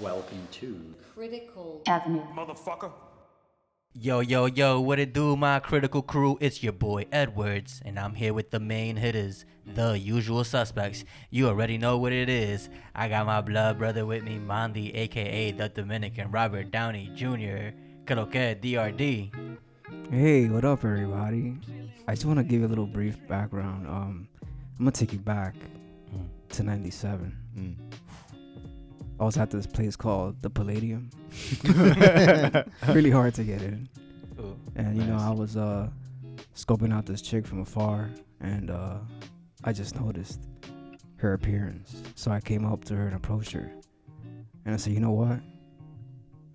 Welcome to Critical Avenue. Motherfucker. Yo, yo, yo, what it do, my critical crew? It's your boy Edwards, and I'm here with the main hitters, the usual suspects. You already know what it is. I got my blood brother with me, Mandy, aka the Dominican Robert Downey Jr. Creo DRD. Hey, what up, everybody? I just want to give you a little brief background. Um, I'm gonna take you back Mm. to '97. Mm. I was at this place called the Palladium. really hard to get in, Ooh. and you know I was uh scoping out this chick from afar, and uh I just noticed her appearance. So I came up to her and approached her, and I said, "You know what,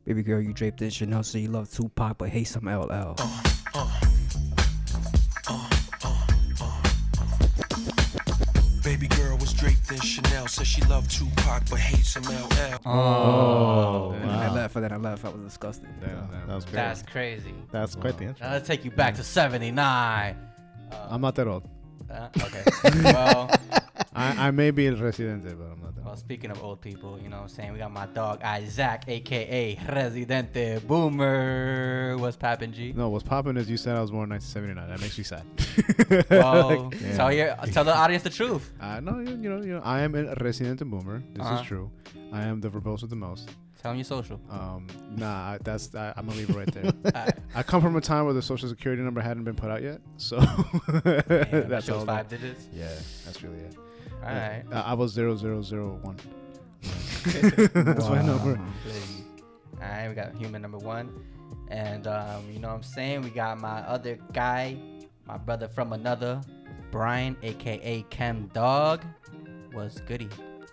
baby girl, you draped in Chanel, so you love Tupac, but hate some LL." Said she loved Tupac but hates some LL. Oh, And then I wow. left, and then I left. I was disgusted. Damn, that was crazy. that's crazy. That's quite the intro. Now let's take you back to 79. Uh, I'm not that old. uh, okay. well, I, I may be a residente, but I'm not that Well, speaking of old people, you know what I'm saying? We got my dog Isaac, aka Residente Boomer. What's poppin', G? No, what's popping is you said I was born in 1979. That makes me sad. Well, Yeah. tell, your, tell the audience the truth. Uh, no, you, you know, you know, I am a Residente boomer. This Uh-huh. is true. I am the verbose with the most. Tell me your social. Um, nah, that's I, I'm gonna leave it right there. I come from a time where the social security number hadn't been put out yet, so Damn, that's all. five digits. Yeah, that's really it. All right. Uh, I was zero zero zero one. that's my number. All right, we got human number one. And, um, you know what I'm saying? We got my other guy, my brother from another, Brian, aka Chem Dog. Was goody.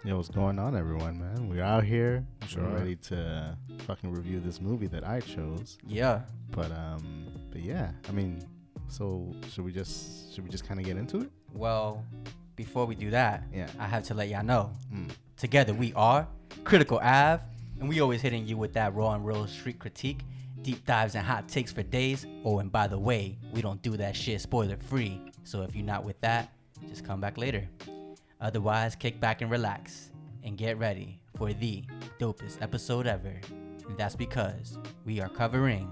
Yo, what's going on, everyone, man? We're out here. Sure. We're ready to fucking review this movie that I chose. Yeah. But um, but yeah, I mean, so should we just should we just kind of get into it? Well, before we do that, Yeah. I have to let y'all know. Mm. Together we are Critical Ave, and we always hitting you with that raw and real street critique, deep dives and hot takes for days. Oh, and by the way, we don't do that shit spoiler free. So if you're not with that, just come back later. Otherwise, kick back and relax and get ready for the dopest episode ever. And that's because we are covering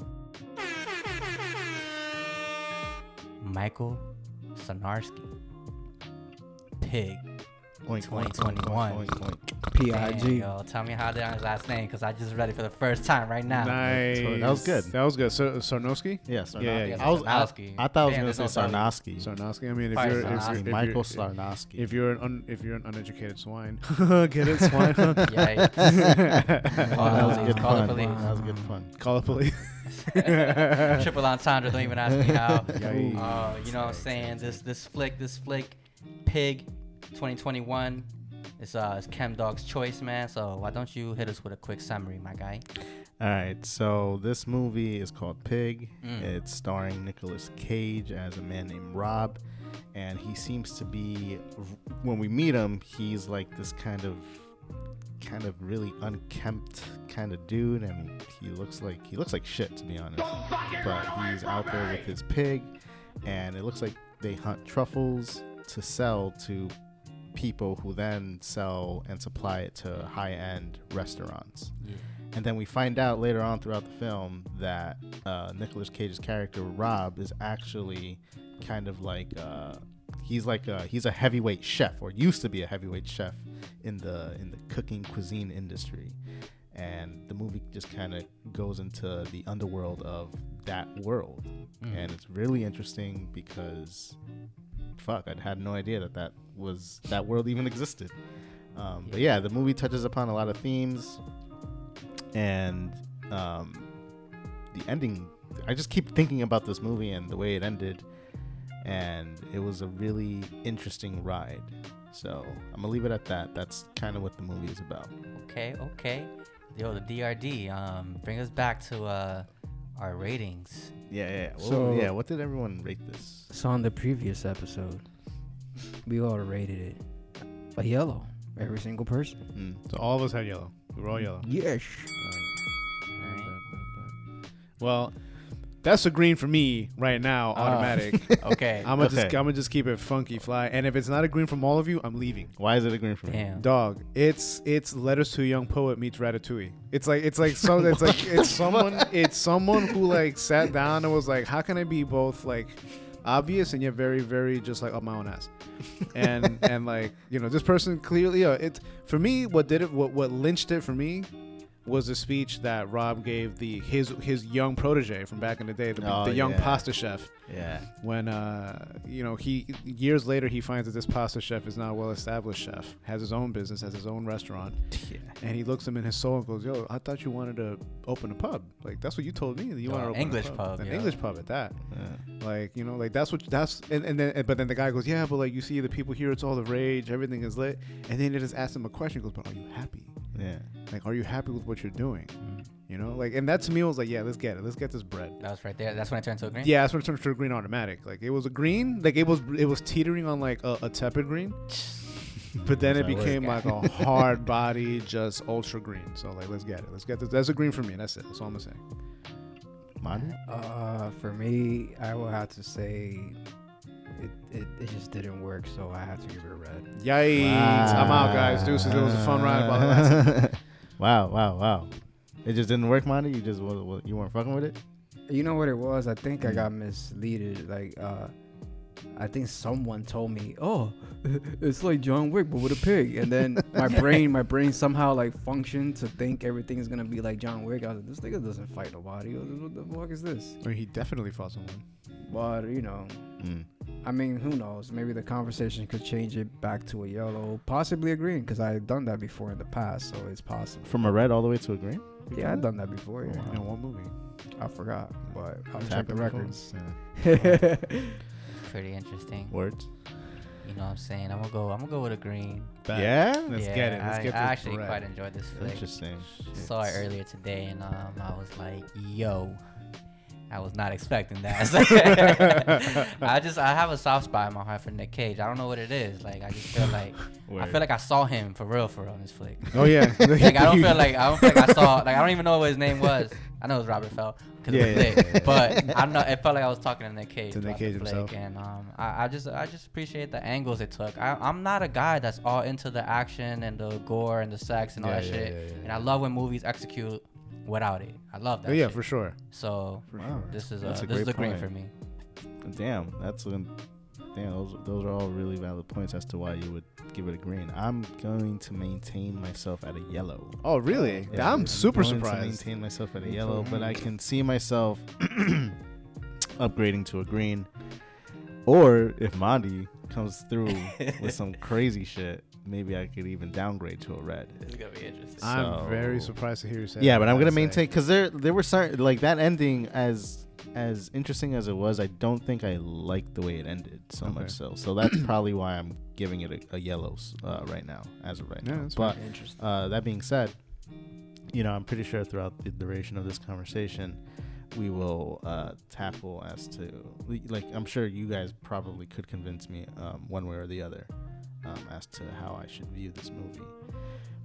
Michael Sonarski, Pig, Oink, oink, oink, 2021. oink, oink, oink. Damn, Pig. yo, tell me how to pronounce his last name because I just read it for the first time right now. Nice. That was good. That was good. So, Sarnowski? Yeah, Sarnowski. Yeah, yeah, I was I, Sarnowski. I thought I was gonna say. Sarnowski. Sarnowski. I mean, if Probably you're, if, Sarnowski. if, if Michael you're, Sarnowski. If you're an un, if you're an uneducated swine, get it, swine. Yikes. Oh, Call that was police, good call fun. police. That was good fun. Call the police. Triple entendre, don't even ask me how. Uh, you know what I'm saying? This this flick, this flick, Pig, 2021. It's uh, it's Chem Dog's choice, man. So why don't you hit us with a quick summary, my guy? All right, so this movie is called Pig. Mm. It's starring Nicolas Cage as a man named Rob, and he seems to be when we meet him, he's like this kind of kind of really unkempt kind of dude and he looks like he looks like shit to be honest. But he's out there with his pig and it looks like they hunt truffles to sell to people who then sell and supply it to high-end restaurants. Yeah. And then we find out later on throughout the film that uh, Nicolas Cage's character Rob is actually kind of like uh, he's like a, he's a heavyweight chef or used to be a heavyweight chef in the in the cooking cuisine industry. And the movie just kind of goes into the underworld of that world, Mm. and it's really interesting because fuck, I had no idea that that was that world even existed. Um, But yeah, the movie touches upon a lot of themes, and um, the ending. I just keep thinking about this movie and the way it ended, and it was a really interesting ride. So I'm gonna leave it at that. That's kind of what the movie is about. Okay, okay. Yo, the DRD. Um, bring us back to uh our ratings. Yeah, yeah. Well, So- yeah. What did everyone rate this? So on the previous episode, we all rated it a yellow. Every single person. Mm. So all of us had yellow. We were all yellow. Yes. Alright. Well, That's a green for me right now, Oh. automatic. Okay. I'm gonna just I'm gonna just keep it funky fly. And if it's not a green from all of you, I'm leaving. Why is it a green for me? Damn. Dog, it's it's letters to a young poet meets Ratatouille. It's like it's like so it's like it's someone it's someone who like sat down and was like, how can I be both like obvious and yet very very just like up my own ass, and and like you know this person clearly uh, it for me what did it what what lynched it for me was the speech that Rob gave the his his young protege from back in the day the, Oh, the young yeah. pasta chef Yeah. when uh you know he years later he finds that this pasta chef is now a well established chef has his own business has his own restaurant Yeah. and he looks him in his soul and goes yo i thought you wanted to open a pub like that's what you told me that you Oh, wanted to open English a pub, pub, an yeah. english pub at that Yeah. like you know like that's what that's and, and then but then the guy goes yeah but like you see the people here it's all the rage everything is lit and then they just ask him a question he goes but are you happy Yeah. like are you happy with what you're doing Mm. you know like and that to me was like yeah let's get it let's get this bread That was right there. That's when it turned to a green. yeah, that's when it turned to a green automatic. Like it was a green, like it was it was teetering on like a, a tepid green, but then it That's how it became like a hard body, just ultra green. So like, let's get it. Let's get this. That's a green for me. That's it. That's all I'm saying. Mondi? Uh, for me, I will have to say it, it, it just didn't work, so I have to give it a red. Yikes! I'm out, guys. Deuces. It was a fun ride. While wow, wow, wow. It just didn't work, Mondi? You just wa- wa- you weren't fucking with it? You know what it was? I think I got misleaded. Like, uh, I think someone told me, "Oh, it's like John Wick, but with a pig." And then my brain, my brain somehow like functioned to think everything is gonna be like John Wick. I was like, "This nigga doesn't fight nobody. What the fuck is this?" I mean, he definitely fought someone. But you know, Mm. I mean, who knows? Maybe the conversation could change it back to a yellow, possibly a green, because I've done that before in the past, so it's possible. From a red all the way to a green? Yeah, I've done that before. Yeah, In one movie. I forgot, but I'll check the the records. Yeah. Pretty interesting. Words? You know what I'm saying? I'm gonna go. I'm gonna go with a green. Bet. Yeah? Let's yeah, get it. Let's I, get I actually bread. quite enjoyed this flick. Interesting. Saw it earlier today, and um, I was like, "Yo." I was not expecting that. I just I have a soft spot in my heart for Nick Cage. I don't know what it is. Like I just feel like I feel like I saw him for real for real in this flick. Oh yeah. like I don't feel like I don't feel like I saw like I don't even know what his name was. I know it was Robert Feld because Yeah, it yeah, was lit, yeah, yeah. but I'm not. It felt like I was talking to Nick Cage. To Nick the Cage flick, himself. and um, I, I just I just appreciate the angles it took. I, I'm not a guy that's all into the action and the gore and the sex and all Yeah, that yeah, shit, yeah, yeah, and I love when movies execute without it. I love that. Oh, yeah, shit. for sure. So Wow. this is a, That's a this is great a green for me. Damn, that's a, damn. Those those are all really valid points as to why you would give it a green. I'm going to maintain myself at a yellow. Oh really? Yeah, I'm super going surprised. To maintain myself at a yellow, but I can see myself upgrading to a green. Or if Mondi comes through with some crazy shit, maybe I could even downgrade to a red. This is gonna be interesting. I'm very surprised to hear you say. That. Yeah, that, but I'm gonna maintain because there there were certain like that ending as as interesting as it was. I don't think I liked the way it ended so Okay. much so. So that's probably why I'm giving it a, a yellows uh, right now as of right Yeah, now. that's But Interesting. uh, that being said, you know, I'm pretty sure throughout the duration of this conversation, we will uh, tackle as to like I'm sure you guys probably could convince me um, one way or the other um, as to how I should view this movie.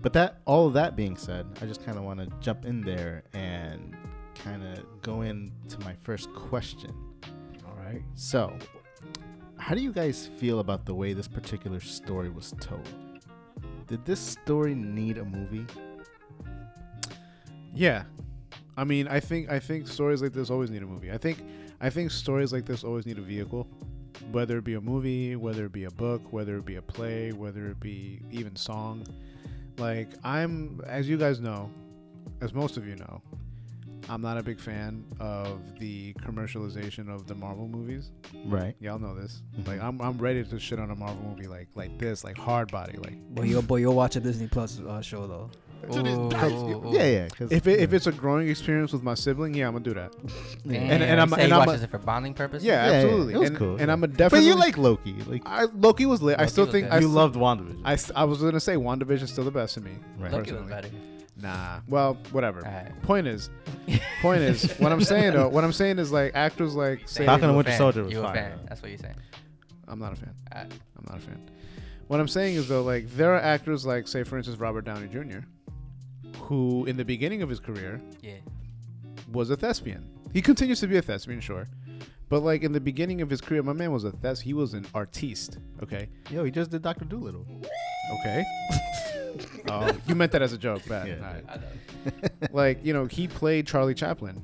But that all of that being said, I just kind of want to jump in there and kind of go into my first question. All right. So, how do you guys feel about the way this particular story was told? Did this story need a movie? Yeah, I mean, I think I think stories like this always need a movie. I think I think stories like this always need a vehicle, whether it be a movie, whether it be a book, whether it be a play, whether it be even song. Like I'm, as you guys know, as most of you know, I'm not a big fan of the commercialization of the Marvel movies. Right. Y'all know this. Mhm. Like I'm, I'm ready to shit on a Marvel movie like like this, like hard body, like But you'll, but you'll watch a Disney Plus uh, show though. Yeah, yeah. 'cause- if it, if it's a growing experience with my sibling, yeah, I'm gonna do that. Damn, And- and I'm- you say and he I'm a- watches it for bonding purposes. Yeah, Yeah, yeah, absolutely. it was and, cool, And yeah. I'm a But you like Loki. Like I, Loki was lit. I Loki still was think good. I you still- loved WandaVision. I, I was gonna say WandaVision's still the best to me. Right. Loki was personally. better. Nah. Well, whatever. Alright. Point is, point is, what I'm saying though, what I'm saying is like actors like say, Falcon and You a Winter fan. Soldier was You a fire, fan. though. That's what you're saying. I'm not a fan. Alright. I'm not a fan. What I'm saying is though, like there are actors like, say for instance, Robert Downey Jr., who in the beginning of his career Yeah. was a thespian. He continues to be a thespian, sure. But like in the beginning of his career, my man was a thes. He was an artiste. Okay. Yo, he just did Doctor Dolittle. Okay. oh, you meant that as a joke, bad. Yeah. All right. Like you know, he played Charlie Chaplin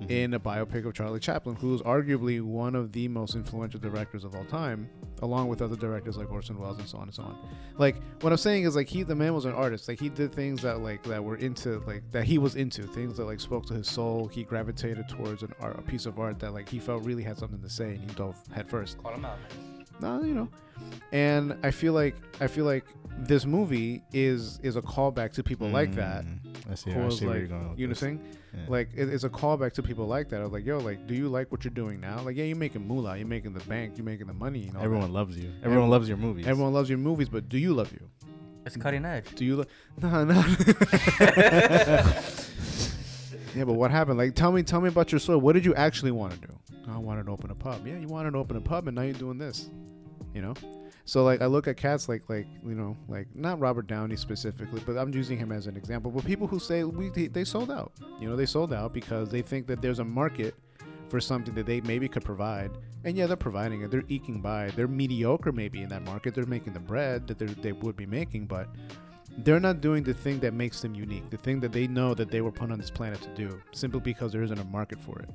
Mhm. in a biopic of Charlie Chaplin, who is arguably one of the most influential directors of all time, along with other directors like Orson Welles and so on and so on. Like what I'm saying is like he the man was an artist. Like he did things that like that were into like that he was into, things that like spoke to his soul. He gravitated towards an art, a piece of art that like he felt really had something to say and he dove head first. Call him out. No, you know. And I feel like I feel like this movie is is a callback to people like that. Mm, I see. Who I was see where you're going. You know, this. saying Yeah. like it, it's a callback to people like that. I was like, yo, like, do you like what you're doing now? Like, yeah, you're making moolah, you're making the bank, you're making the money. You know, everyone loves you. Everyone loves your movies. everyone loves your movies, but do you love you? It's cutting edge. Do you? Lo- no, no. yeah, but what happened? Like, tell me, tell me about your story. What did you actually want to do? I wanted to open a pub. Yeah, you wanted to open a pub, and now you're doing this. You know. So like, I look at cats like like you know like not Robert Downey specifically, but I'm using him as an example. But people who say we they, sold out. You know, they sold out because they think that there's a market for something that they maybe could provide. And yeah, they're providing it. They're eking by. They're mediocre maybe in that market. They're making the bread that they would be making, but they're not doing the thing that makes them unique. The thing that they know that they were put on this planet to do, simply because there isn't a market for it.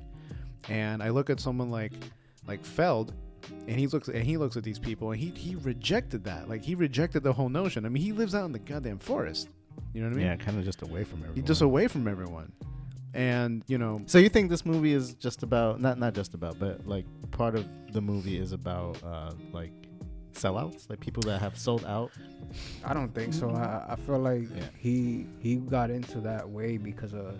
And I look at someone like like Feld, and he looks and he looks at these people, and he he rejected that. Like he rejected the whole notion. I mean, he lives out in the goddamn forest. You know what I mean? yeah, kind of just away from everyone. He's just away from everyone. And you know, So you think this movie is just about not not just about, but like part of the movie is about uh like sellouts, like people that have sold out. I don't think so. I, I feel like Yeah. he he got into that way because of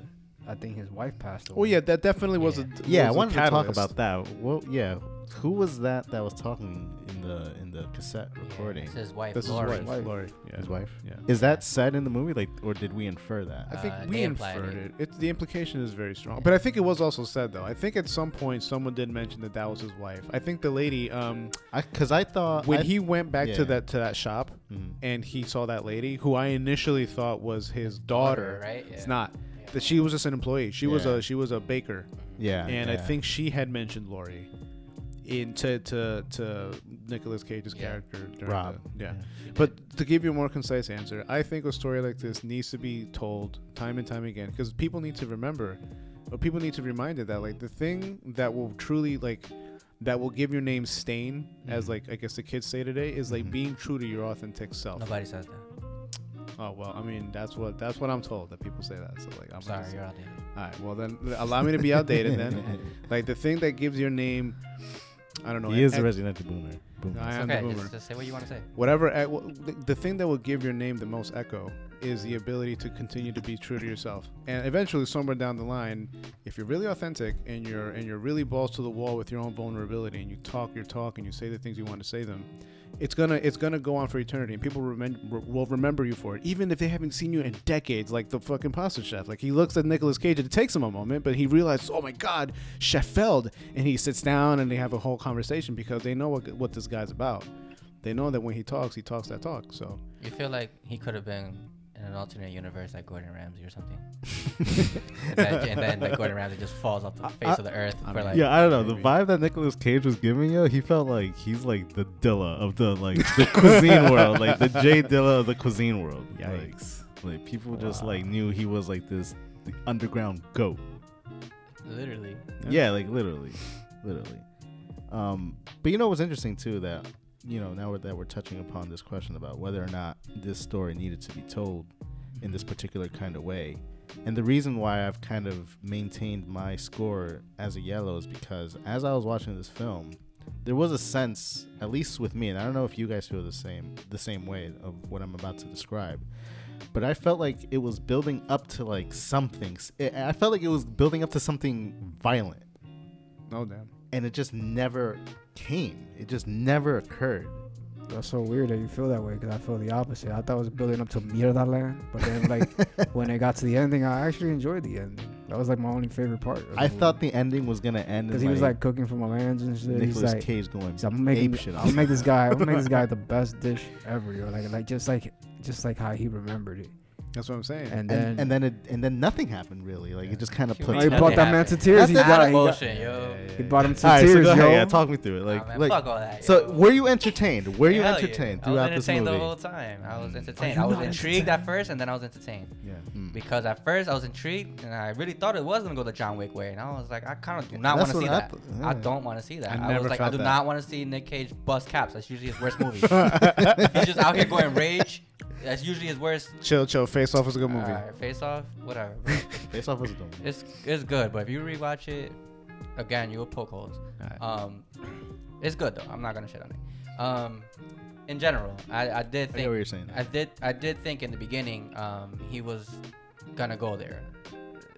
I think his wife passed away. oh yeah, that definitely was Yeah. a Yeah, I was a wanted to talk about that. Well, yeah, who was that that was talking in the in the cassette recording? It's his wife, This is Lori. wife, Wife. Lori. Yeah. His wife. Yeah. Is that said in the movie, like, or did we infer that? I think Uh, we inferred it. it. It's the implication is very strong, but I think it was also said though. I think at some point someone did mention that that was his wife. I think the lady, um, I because I thought when I- he went back yeah. to that to that shop Mhm. and he saw that lady, who I initially thought was his daughter. right? It's not. That she was just an employee. She was Yeah. a she was a baker, yeah, and I yeah. think she had mentioned Lori. In to to to Nicolas Cage's Yeah. character, during Rob. the- yeah. But to give you a more concise answer, I think a story like this needs to be told time and time again because people need to remember, or people need to be reminded that like the thing that will truly like that will give your name stain, as Mhm. like I guess the kids say today, is like Mhm. being true to your authentic self. Nobody says that. Oh well, I mean that's what that's what I'm told that people say that. So like I'm I'm sorry, you're outdated. All right, well then allow me to be outdated then. Like the thing that gives your name, I don't know. he is a- a residential boomer. boomer. I It's am the boomer. Just, just say what you want to say. whatever eh, e- w- the, the thing that will give your name the most echo is the ability to continue to be true to yourself. And eventually somewhere down the line if you're really authentic and you're and you're really balls to the wall with your own vulnerability and you talk your talk and you say the things you want to say them it's gonna it's gonna go on for eternity and people will remember you for it even if they haven't seen you in decades like the fucking pasta chef. Like he looks at Nicolas Cage and it takes him a moment but he realizes oh my god Chef Feld and he sits down and they have a whole conversation because they know what, what this guy's about. They know that when he talks, he talks that talk. So. You feel like he could have been in an alternate universe like Gordon Ramsay or something. and, then, and then like Gordon Ramsay just falls off the face I- of the earth I for mean, like yeah, I don't know. The vibe that Nicolas Cage was giving you, he felt like he's like the Dilla of the like the cuisine world, like the Jay Dilla of the cuisine world. Like, yikes. like people just like knew he was like this the underground goat. literally. Yeah, like literally, literally. Um, but you know what's interesting too that you know now that we're touching upon this question about whether or not this story needed to be told in this particular kind of way, and the reason why I've kind of maintained my score as a yellow is because as I was watching this film, there was a sense, at least with me, and I don't know if you guys feel the same the same way of what I'm about to describe. But I felt like it was building up to like something. I felt like it was building up to something violent No damn. And it just never came. It just never occurred. That's so weird that you feel that way because I feel the opposite. I thought it was building up to Mierda Land, but then like when it got to the ending, I actually enjoyed the ending. That was like my only favorite part. I thought the ending was gonna end because he was like cooking for my mans and shit. He's Nicolas like, Cage going he's like, I'm making, shit. I'll make this guy, I'll make this guy the best dish ever, yo. Like, like just like, just like how he remembered it. That's what I'm saying. And then and, and then it and then nothing happened really. Like Yeah. it just kind of He put. oh, he brought that man to happened. tears. He That's got, Not he, got, bullshit, yo. he brought him to All right, so tears, go ahead. yo. Yeah, talk me through it. Nah, Like, man, like. fuck all that. So were you entertained? Were you Hell yeah. entertained I was entertained the whole time. I was entertained. I was intrigued at first, and then I was entertained. yeah. Mm. Because at first I was intrigued, and I really thought it was gonna go the John Wick way, and I was like, I kind of do not want to see that. I don't want to see that. I I, never was like, I do not want to see Nick Cage bust caps. That's usually his worst movie. He's just out here going rage. That's usually his worst. Chill, chill. Face Off was a good movie. Alright, face off, whatever. bro. Face off was a dumb. it's it's good, but if you rewatch it, again, you'll poke holes. Alright. Um, it's good though. I'm not gonna shit on it. Um, in general, I, I did I think get what you're saying. I did I did think in the beginning um, he was gonna go there.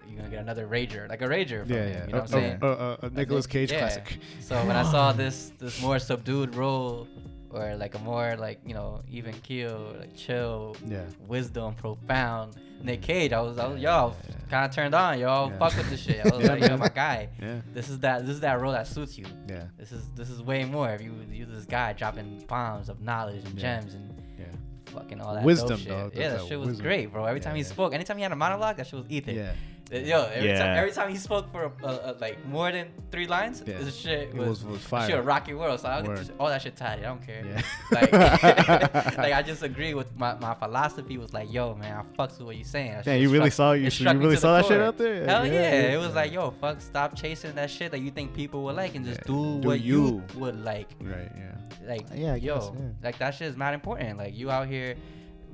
You're gonna get another rager, like a rager. From yeah, him, yeah. You know what I'm saying? uh, uh, uh, Nicolas Cage yeah. classic. So when I saw this this more subdued role, or like a more like you know even keel, like chill, Yeah. wisdom, profound Nick Cage, I was I was Yeah, yeah. kind of turned on, yo Yeah. fuck with this shit. I was like, yo, my guy. Yeah. This is that this is that role that suits you. Yeah. This is this is way more. If you you this guy dropping bombs of knowledge and gems and Yeah. fucking all that Wisdom, dope shit. dog. Yeah, that that shit was wisdom. great, bro. Every time he spoke, anytime he had a monologue, that shit was ether. Yeah. Yo, every Yeah. time every time he spoke for a, a, a, like more than three lines, Yeah. this shit It was, was- was fire. Shit, a rocky world. So I Word. just, all that shit tatted. I don't care. Yeah. Like, like I just agree with my, my philosophy was like, yo, man, I fucks with what you're saying. That Yeah, you really struck- saw you, you really saw the that shit out there. Hell yeah, yeah. it was like, yo, fuck, stop chasing that shit that you think people would like and just Yeah. do, Do what you. you. would like. Right. Yeah. Like, Yeah, yo, guess, yeah. like that shit is mad important. Like you out here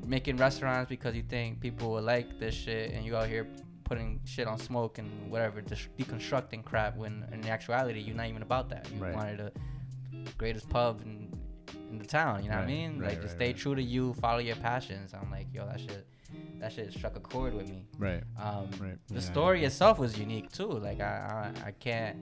making restaurants because you think people will like this shit, and you out here putting shit on smoke and whatever, just deconstructing crap. When in actuality, you're not even about that. You Right. wanted the greatest pub in in the town. You know what I mean? right, like just stay right. true to you, follow your passions. I'm like, yo, that shit, that shit struck a chord with me. Right. Um, Right. The Yeah. story itself was unique too. Like I, I, I can't.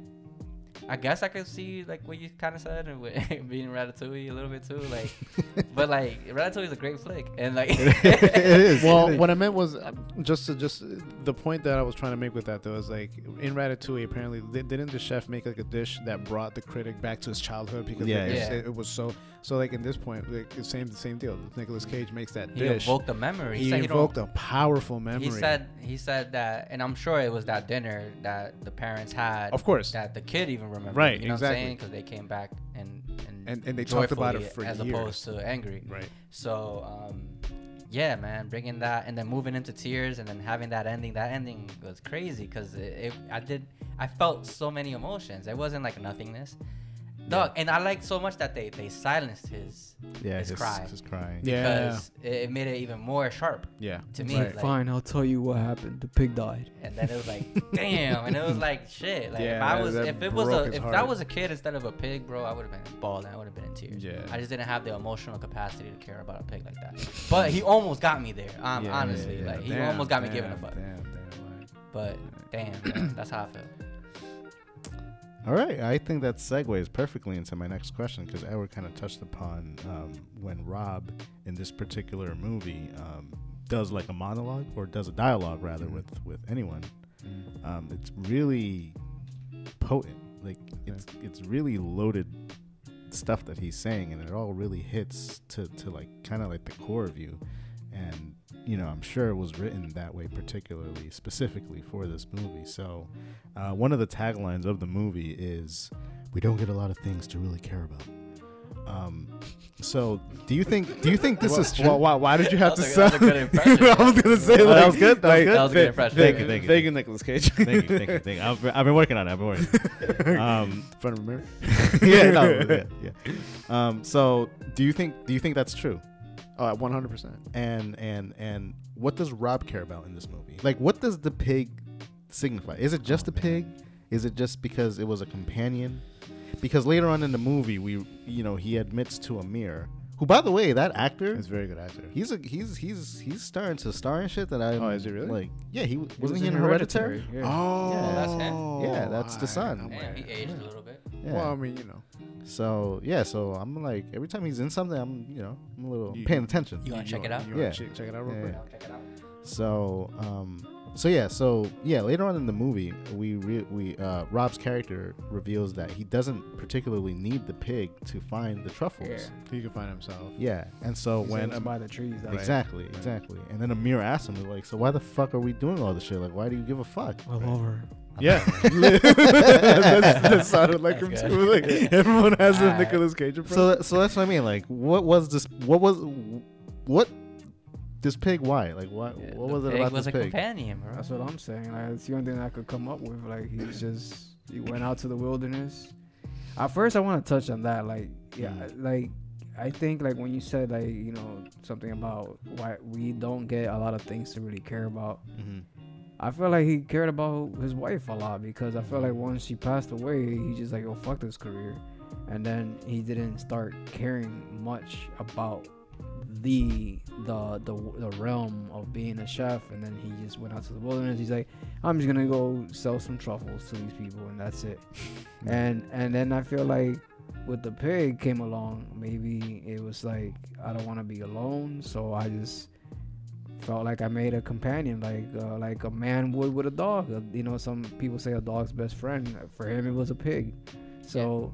I guess I could see like what you kind of said and with being Ratatouille a little bit too. Like, but like Ratatouille is a great flick, and like it is. Well, it is. what I meant was just to just the point that I was trying to make with that though is like in Ratatouille apparently di- didn't the chef make like a dish that brought the critic back to his childhood because Yeah, like, yeah. It, it was so so like in this point like the same the same deal. Nicolas Cage makes that dish. he dish. evoked a memory. he said he don't- a powerful memory. He said he said that, and I'm sure it was that dinner that the parents had. Of course. That the kid even remembered. Right, You know exactly. what I'm saying? Because they came back and and And- and they talked about it joyfully for as years. opposed to angry. right. So, um, yeah, man, bringing that and then moving into tears and then having that ending. That ending was crazy because it, it, I did, I felt so many emotions. It wasn't like nothingness, dog. And I like so much that they they silenced his yeah, his his, cry. his crying. Yeah. because it, it made it even more sharp Yeah. to me. Right. like- Fine, I'll tell you what happened. The pig died. and then it was like, damn, and it was like, shit. Like if Yeah, I that- was, if it was broke a, his if heart. that was a kid instead of a pig, bro, I would have been bawling. I would have been in tears. Yeah. I just didn't have the emotional capacity to care about a pig like that. But he almost got me there. Um, Yeah, honestly, yeah, yeah. like he Damn, almost got me damn, giving a fuck. Damn, damn, But damn, yeah, that's how I feel. All right, I think that segues perfectly into my next question because Edward kind of touched upon um, when Rob in this particular movie um, does like a monologue or does a dialogue rather Mhm. with with anyone. Um, it's really potent. Like it's it's really loaded stuff that he's saying, and it all really hits to to like kind of like the core of you. And you know, I'm sure it was written that way, particularly specifically for this movie. So, uh, one of the taglines of the movie is, "We don't get a lot of things to really care about." Um, so, do you think do you think this Wha- is true? Why, why, why did you have That to was a- that was a good impression, I was gonna say like, that was good? That was like, good? That was a good impression. Ve- Thank you, thank you, thank you. Nicolas Cage. thank you, thank you, thank you. I've, I've been working on it. I've been working. Um, In front of a mirror. yeah, no, yeah, yeah. Um, so, do you think do you think that's true? Oh, one hundred percent. And and and what does Rob care about in this movie? Like, what does the pig signify? Is it just Oh, a pig? Is it just because it was a companion? Because later on in the movie, we you know he admits to Amir, who by the way, that actor, is a very good actor. he's a he's he's he's starting to star in shit that I. Oh, is he really? Like, yeah, he wasn't was he in Hereditary? Yeah. Oh, Yeah, that's him. Oh, yeah, that's the son. I'm Damn, he like- aged a little bit. Yeah. Well, I mean, you know, So yeah, so I'm like every time he's in something, I'm you know I'm a little You- paying attention. You wanna check it out? You Yeah. check, check it out real Yeah, quick. Check it out. So um, so yeah, so yeah, later on in the movie, we re- we uh, Rob's character reveals that he doesn't particularly need the pig to find the truffles. Yeah. He can find himself. Yeah, and so He when said by the trees. That's exactly, exactly, and then Amir asks him like, "So why the fuck are we doing all this shit? Like, why do you give a fuck?" I love her. Yeah, that's, that sounded like him That's too. Like everyone has a Alright. Nicolas Cage approach. So so that's what I mean. Like, what was this? What was what this pig? Why? Like, what Yeah, what was it pig about was this a pig? companion, bro. That's what I'm saying. Like it's the only thing I could come up with. Like he's just he went out to the wilderness. At first, I want to touch on that. Like yeah, Mm. like I think like when you said like you know something about why we don't get a lot of things to really care about. Mm-hmm. I feel like he cared about his wife a lot because I feel like once she passed away, he just like, oh fuck this career, and then he didn't start caring much about the the the the realm of being a chef, and then he just went out to the wilderness. He's like, I'm just gonna go sell some truffles to these people, and that's it. and and then I feel like with the pig came along, maybe it was like I don't want to be alone, so I just felt like I made a companion, like uh, like a man would with a dog. Uh, you know, some people say a dog's best friend. For him, it was a pig. So,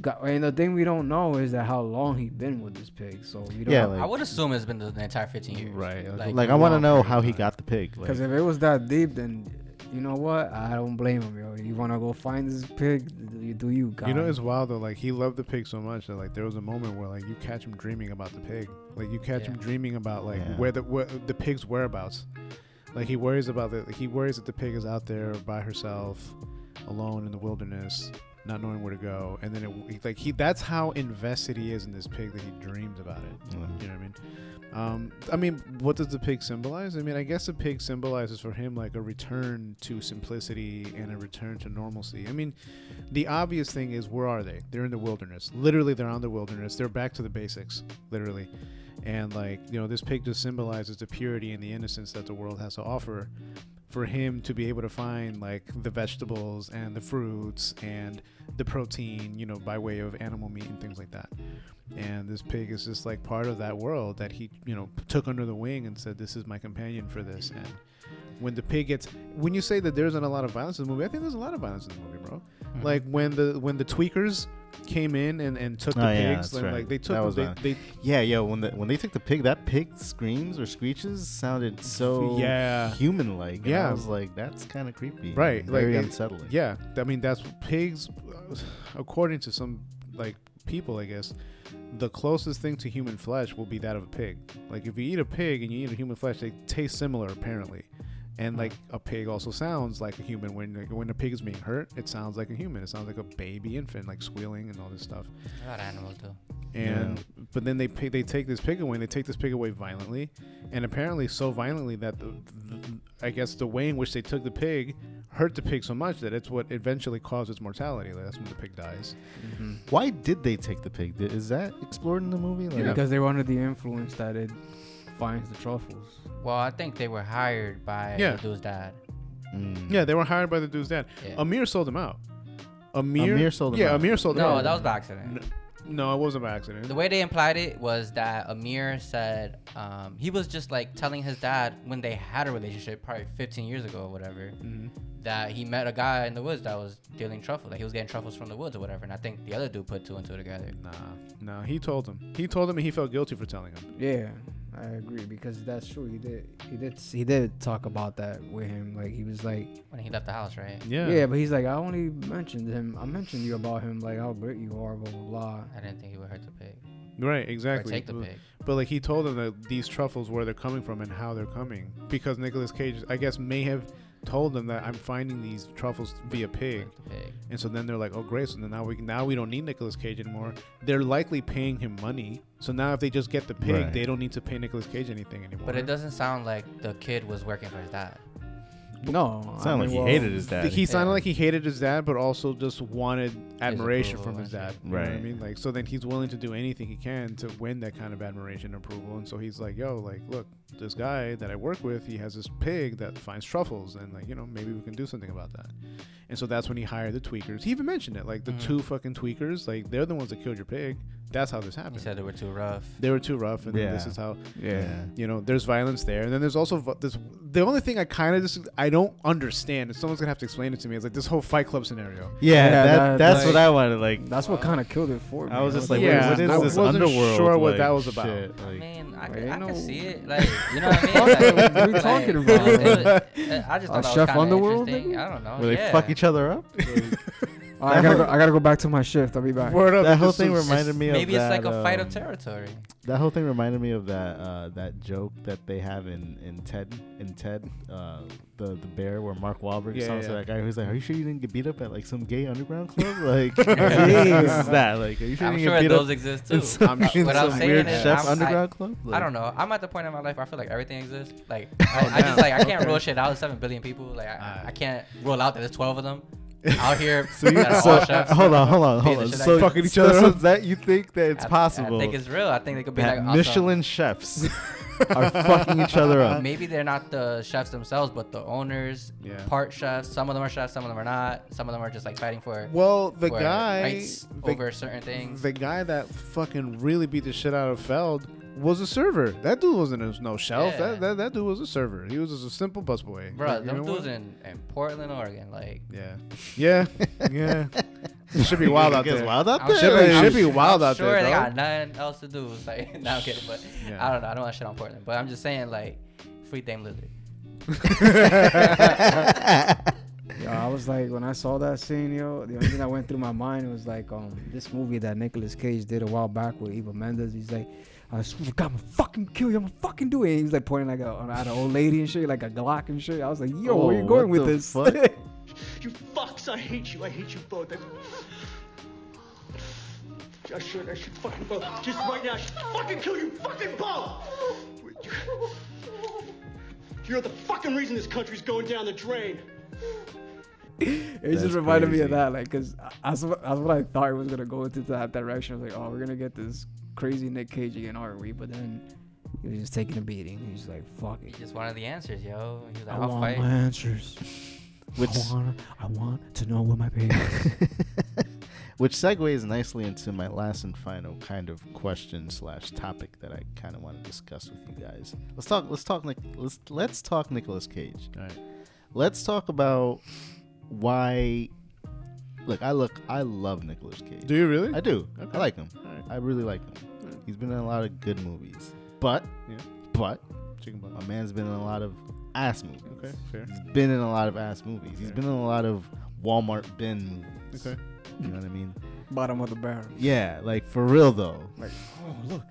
got, and the thing we don't know is that how long he been with this pig. So we don't. Yeah, like- I would assume it's been the, the entire 15 years. Right, Like, Like, I want to know how he got the pig. Like, Because if it was that deep, then you know what? I don't blame him, yo. You wanna go find this pig? You do you, guy. You know, it's wild though. Like he loved the pig so much that like there was a moment where like you catch him dreaming about the pig. Like you catch him dreaming about like Yeah. where the where, the pig's whereabouts. Like he worries about the he worries that the pig is out there by herself, alone in the wilderness, not knowing where to go. And then it like he that's how invested he is in this pig that he dreams about it. Mm. You know what I mean? Um, I mean, what does the pig symbolize? I mean, I guess the pig symbolizes for him like a return to simplicity and a return to normalcy. I mean, the obvious thing is where are they? They're in the wilderness. Literally, they're on the wilderness. They're back to the basics, literally. And like, you know, this pig just symbolizes the purity and the innocence that the world has to offer for him to be able to find like the vegetables and the fruits and the protein, you know, by way of animal meat and things like that. And this pig is just like part of that world that he, you know, took under the wing and said, "This is my companion for this." And when the pig gets, when you say that there isn't a lot of violence in the movie, I think there's a lot of violence in the movie, bro. Mhm. Like when the when the tweakers came in and, and took the Oh, yeah, pigs, and, right. like they took That them, they, they Yeah, yo, when the when they took the pig, that pig screams or screeches sounded so Yeah. human like. Yeah. I was like, that's kind of creepy. Right, like, Very it- unsettling. Yeah, I mean that's pigs. uh, According to some like people, I guess, the closest thing to human flesh will be that of a pig. Like if you eat a pig and you eat a human flesh, they taste similar apparently. And hmm. like a pig also sounds like a human when like, when a pig is being hurt, it sounds like a human. It sounds like a baby infant, like squealing and all this stuff. A lot of animals do. And but then they pay, they take this pig away and they take this pig away violently, and apparently so violently that the, the, I guess the way in which they took the pig hurt the pig so much that it's what eventually caused its mortality. Like, that's when the pig dies. Mm-hmm. Why did they take the pig? Is that explored in the movie? Like, because they were under the influence that it finds the truffles. Well, I think they were hired by Yeah. the dude's dad. mm. Yeah, they were hired by the dude's dad. Yeah. Amir sold them out. Amir, Amir sold them yeah, out. Amir sold them no, out. that was by accident. No, no, it wasn't by accident. The way they implied it was that Amir said um, he was just like telling his dad when they had a relationship, probably 15 years ago or whatever, Mhm. that he met a guy in the woods that was dealing truffles. Like he was getting truffles from the woods or whatever. And I think the other dude put two and two together. Nah, nah. He told him. He told him, and he felt guilty for telling him. Yeah, I agree because that's true. He did. He did. He did talk about that with him. Like he was like, When he left the house, right? Yeah. yeah, but he's like, I only mentioned him. I mentioned you about him, like how great you are, blah blah blah. I didn't think he would hurt the pig. Right. Or Exactly. take the But- pig. But like he told them that these truffles where they're coming from and how they're coming because Nicolas Cage I guess may have told them that I'm finding these truffles via pig. Pig. And so then they're like, "Oh great, so then now we now we don't need Nicolas Cage anymore." They're likely paying him money. So now if they just get the pig, Right. they don't need to pay Nicolas Cage anything anymore. But it doesn't sound like the kid was working for his dad. No, I Sounded like mean, he well, hated his dad. He sounded Yeah. like he hated his dad, but also just wanted admiration from his dad. shit. You know what I Right. mean? Like, so then he's willing to do anything he can to win that kind of admiration and approval. And so he's like, yo, like, look, this guy that I work with, he has this pig that finds truffles. And, like, you know, maybe we can do something about that. And so that's when he hired the tweakers. He even mentioned it. Like, the Mhm. two fucking tweakers, like, they're the ones that killed your pig. that's how this You happened. said they were too rough. They were too rough, and Yeah. this is how Yeah. you know. There's violence there, and then there's also this. The only thing I kind of just I don't understand, and someone's gonna have to explain it to me, is like this whole Fight Club scenario. Yeah, Yeah, that, that- that's like- what I wanted. Like, That's what kind of killed it for me. I was just like, Yeah, what is I this wasn't underworld? sure what that was about. shit? I Like, mean, I, Like, could, I can no- see it. Like, you know what I mean? Like, what are you like, talking it was- about? it was- I just Uh, thought that was Chef kinda Underworld, interesting. I don't know. where they yeah. fuck each other up. Alright, I gotta go. I gotta go back to my shift. I'll be back. Word up, that whole thing reminded me of Maybe it's like that, a fight of um, territory. That whole thing reminded me of that uh, that joke that they have in, in Ted in Ted uh, the the bear where Mark Wahlberg Yeah, sounds yeah. like that guy who's like, "Are you sure you didn't get beat up at like some gay underground club?" Like, jeez, is that like? Are you sure I'm you sure get beat those up exist too. some, I'm in What I'm some saying weird is, chef I'm- I- underground club? I don't know. I'm at the point in my life where I feel like everything exists. Like Oh, I, I just like I can't Okay. rule shit out. There's seven billion people. Like I, Alright. I can't rule out that there's twelve of them out here. So you, so, hold on, hold on, hold on. So Fucking each other so up. that you think that it's I- possible I think it's real. I think they could be that like awesome. Michelin chefs are fucking each other up? Maybe they're not the chefs themselves, but the owners, Yeah. part chefs. Some of them are chefs, some of them are not. Some of them are just like fighting for, Well, the for guy, the, over certain things. the guy that fucking really beat the shit out of Feld was a server. That dude wasn't a, no shelf. Yeah. That, that that dude was a server. He was just a simple busboy. Bro, Like, you them dudes in, in Portland, Oregon, like Yeah, yeah, yeah. It should be wild out there. wild out there. Should be, should be wild I'm out sure there. they got nothing else to do. It's like, no, I'm kidding, but Yeah. I don't know. I don't want to shit on Portland, but I'm just saying, like, free Dame Lillard. Yo, I was like, when I saw that scene, yo, the only thing that went through my mind was like, um, this movie that Nicolas Cage did a while back with Eva Mendes. He's like, I swear to God, I'm gonna fucking kill you. I'm gonna fucking do it. And he was like pointing like a, at an old lady and shit, like a Glock and shit. I was like, yo, where Oh, you going with this? fuck? You fucks, I hate you. I hate you both. I, I should, I should fucking both. Just right now, I should fucking kill you fucking both. You're the fucking reason this country's going down the drain. it That's just reminded me of that, like, cause that's what, that's what I thought it was gonna go into that direction. I was like, oh, we're gonna get this crazy Nick Cage again, aren't we? But then he was just taking a beating. He was like, fuck He it. just wanted the answers, yo. He was I like, I'll want fight. my answers. Which I want, I want to know where my baby is. Which segues nicely into my last and final kind of question slash topic that I kind of want to discuss with you guys. Let's talk. Let's talk. Let's let's talk Nicolas Cage. All right. Let's talk about why. Look, I look. I love Nicolas Cage. Do you really? I do. Okay. I like him. All right. I really like him. He's been in a lot of good movies, but Yeah. but Chicken butt. a man's been in a lot of ass movies. Okay, fair. He's been in a lot of ass movies. He's been in a lot of Walmart bin movies. Okay. You know what I mean? Bottom of the barrel. Yeah, like for real though. Like, oh look.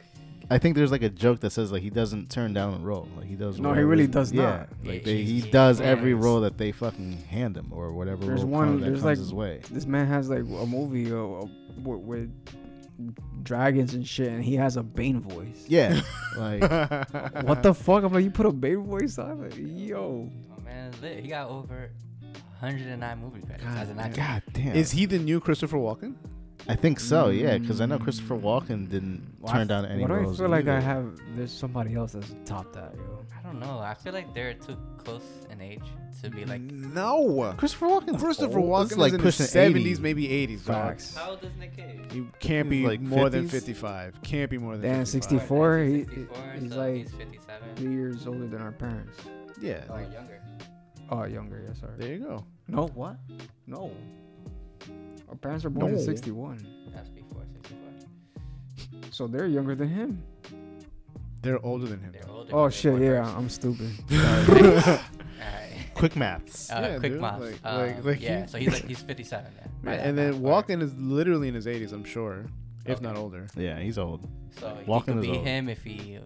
I think there's like a joke that says like he doesn't turn down a role. Like he does. No, he really does yeah, not. Like Yeah, they, he does yeah, every role that they fucking hand him or whatever There's role one. comes, that There's comes like his way. this man has like a movie uh, uh, with, with dragons and shit, and he has a Bane voice. Yeah, like What the fuck? I'm like, you put a Bane voice on? Like, yo. Oh, man, it's lit. he got over 109 movie credits as an actor. God damn. Is he the new Christopher Walken? I think so. Yeah, because I know Christopher hmm. Walken didn't Well, I turn f- down any Why do I roles. feel like I either. have? There's somebody else that's topped that, yo. I don't know. I feel like they're too close in age to be like. no. Christopher Walken. Christopher. Walken is like in pushing 70s, 80. maybe 80s. dog. Facts. How old is Nick Cage? He can't be like more than 50s? 55. Can't be more than Damn, 55. 64. he- 64, he's so like- he's 57. Three years older than our parents. Yeah. Or like, younger. Oh, younger. Yeah, sorry. there you go. No, what? No. Our parents were born No. in 61. That's before 64. So they're younger than him. They're older than him. They're older. Oh, they're shit. Yeah, first. I'm stupid. Alright. Quick maths. Uh, Yeah, quick dude, math. like- um, like- like yeah, he- so he's like he's 57. Yeah. Yeah, and then math, Walken is literally in his 80s, I'm sure, if Okay. not older. Yeah, he's old. So he Walken could be old. him if he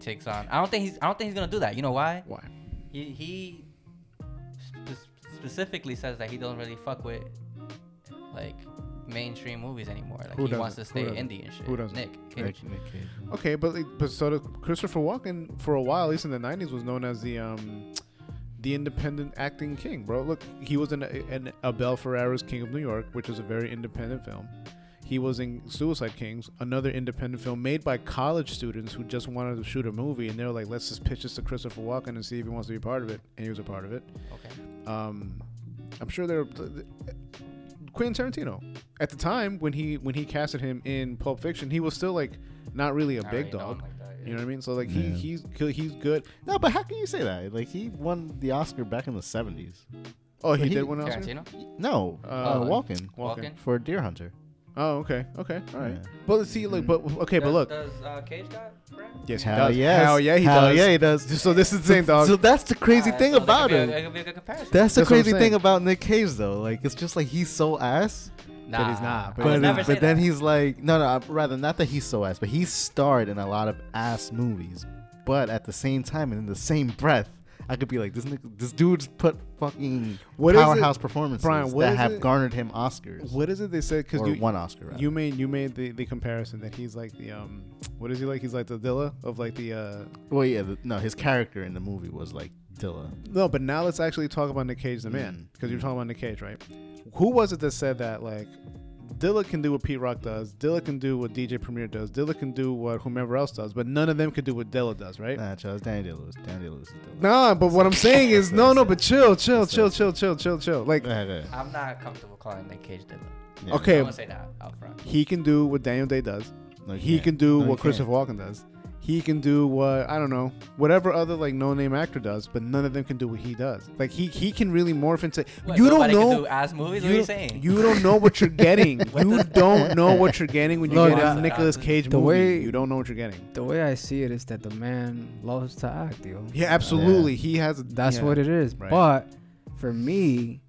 takes on. I don't think he's. I don't think he's gonna do that. You know why? Why? He he spe- specifically says that he doesn't really fuck with like mainstream movies anymore. Like Who he wants to doesn't? Who stay doesn't? indie and shit. Who doesn't? Nick Cage. Nick, Nick Cage. Okay, but like, but so did Christopher Walken for a while, at least in the 90s, was known as the um the independent acting king, bro. Look, he was in, a, in Abel Ferrara's King of New York, which is a very independent film. He was in Suicide Kings, another independent film made by college students who just wanted to shoot a movie, and they were like, "Let's just pitch this to Christopher Walken and see if he wants to be part of it." And he was a part of it. Okay. Um, I'm sure there. Quentin Tarantino. At the time when he when he casted him in Pulp Fiction, he was still like not really a Not big really dog. like that, yeah. You know what I mean? So like he Yeah. he's good- he's good. No, but how can you say that? Like he won the Oscar back in the seventies. Oh, he, He- did one else. Tarantino? No, Uh, uh, Oh, Walken Walken. Walken? for Deer Hunter. Oh, okay, okay, all right. Yeah. But let's see, like, but okay, but look, Does uh, Cage got brand? yes, he Hell does. yes. Hell yeah, he Hell does. yeah, he does. So this is the same dog. So that's the crazy Alright, thing so that about could be a- him. That could be a good comparison. That's the That's what I'm crazy thing about Nick Cage, though. Like, it's just like he's so ass, but he's not, but I would but, never but say then that. he's like, no, no, rather not that he's so ass, but he's starred in a lot of ass movies. But at the same time, and in the same breath, I could be like, this nigga, this dude's put fucking What powerhouse performances Brian, what that have it- garnered him Oscars. what is it they said? Because you one Oscar. Rather. you made you made the, the comparison that he's like the um what is he like? He's like the Dilla of like the uh well, yeah, the, no, his character in the movie was like Dilla. no, but now let's actually talk about Nick Cage the man Mm. because you're talking about Nick Cage, right? Who was it that said that like Dilla can do what Pete Rock does, Dilla can do what DJ Premier does, Dilla can do what whomever else does, but none of them could do what Dilla does, right? Nah, Charles, Danny Day-Lewis. Danny Day-Lewis is Dilla. Nah, but what I'm saying is no, no, but chill, chill, chill, chill, chill, chill, chill. Like Go ahead, go ahead. I'm not comfortable calling Nick Cage Dilla. Yeah. Okay. I want to say that out front. he can do what Daniel Day does. No, you he can't. can do No, you what Christopher Walken does. He can do what I don't know, whatever other like no name actor does, but none of them can do what he does. Like he he can really morph into. What, you don't nobody can know. do ass movies. you, what are you don't- saying? you don't know what you're getting. What you the- don't know what you're getting when you Look, get uh, a Nicolas Cage the movie. way- you don't know what you're getting. The way I see it is that the man loves to act, yo. Yeah, absolutely. He has. That's yeah. what it is. Right. But for me,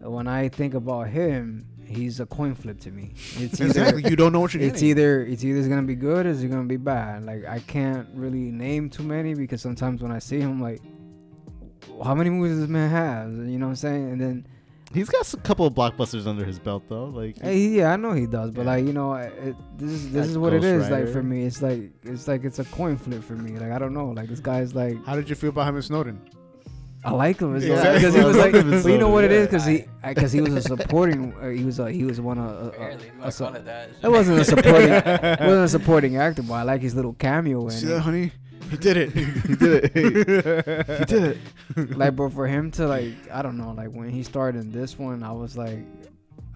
when I think about him, he's a coin flip to me. It's either Exactly. You don't know what you're it's getting. either it's either gonna be good or it's gonna be bad. Like I can't really name too many because sometimes when I see him, like, how many movies does this man have? You know what I'm saying? And then, He's got a couple of blockbusters under his belt, though. Like, eh, hey, yeah, I know he does, but Yeah. like you know, it, this is this Like is what it Ghost is. Like for me, it's like it's like it's a coin flip for me. Like I don't know. Like this guy's like How did you feel about him and Snowden? I like him as well Exactly. because he was like, I love him as but you know what it yeah. is because he because he was a supporting. Uh, he was a, he was one of. Uh, Barely. uh, You a su- that? it wasn't a supporting. it wasn't a supporting actor, but I like his little cameo in See it. that, honey? He did it. he did it. he did it. like but for him to like i don't know like when he started in this one i was like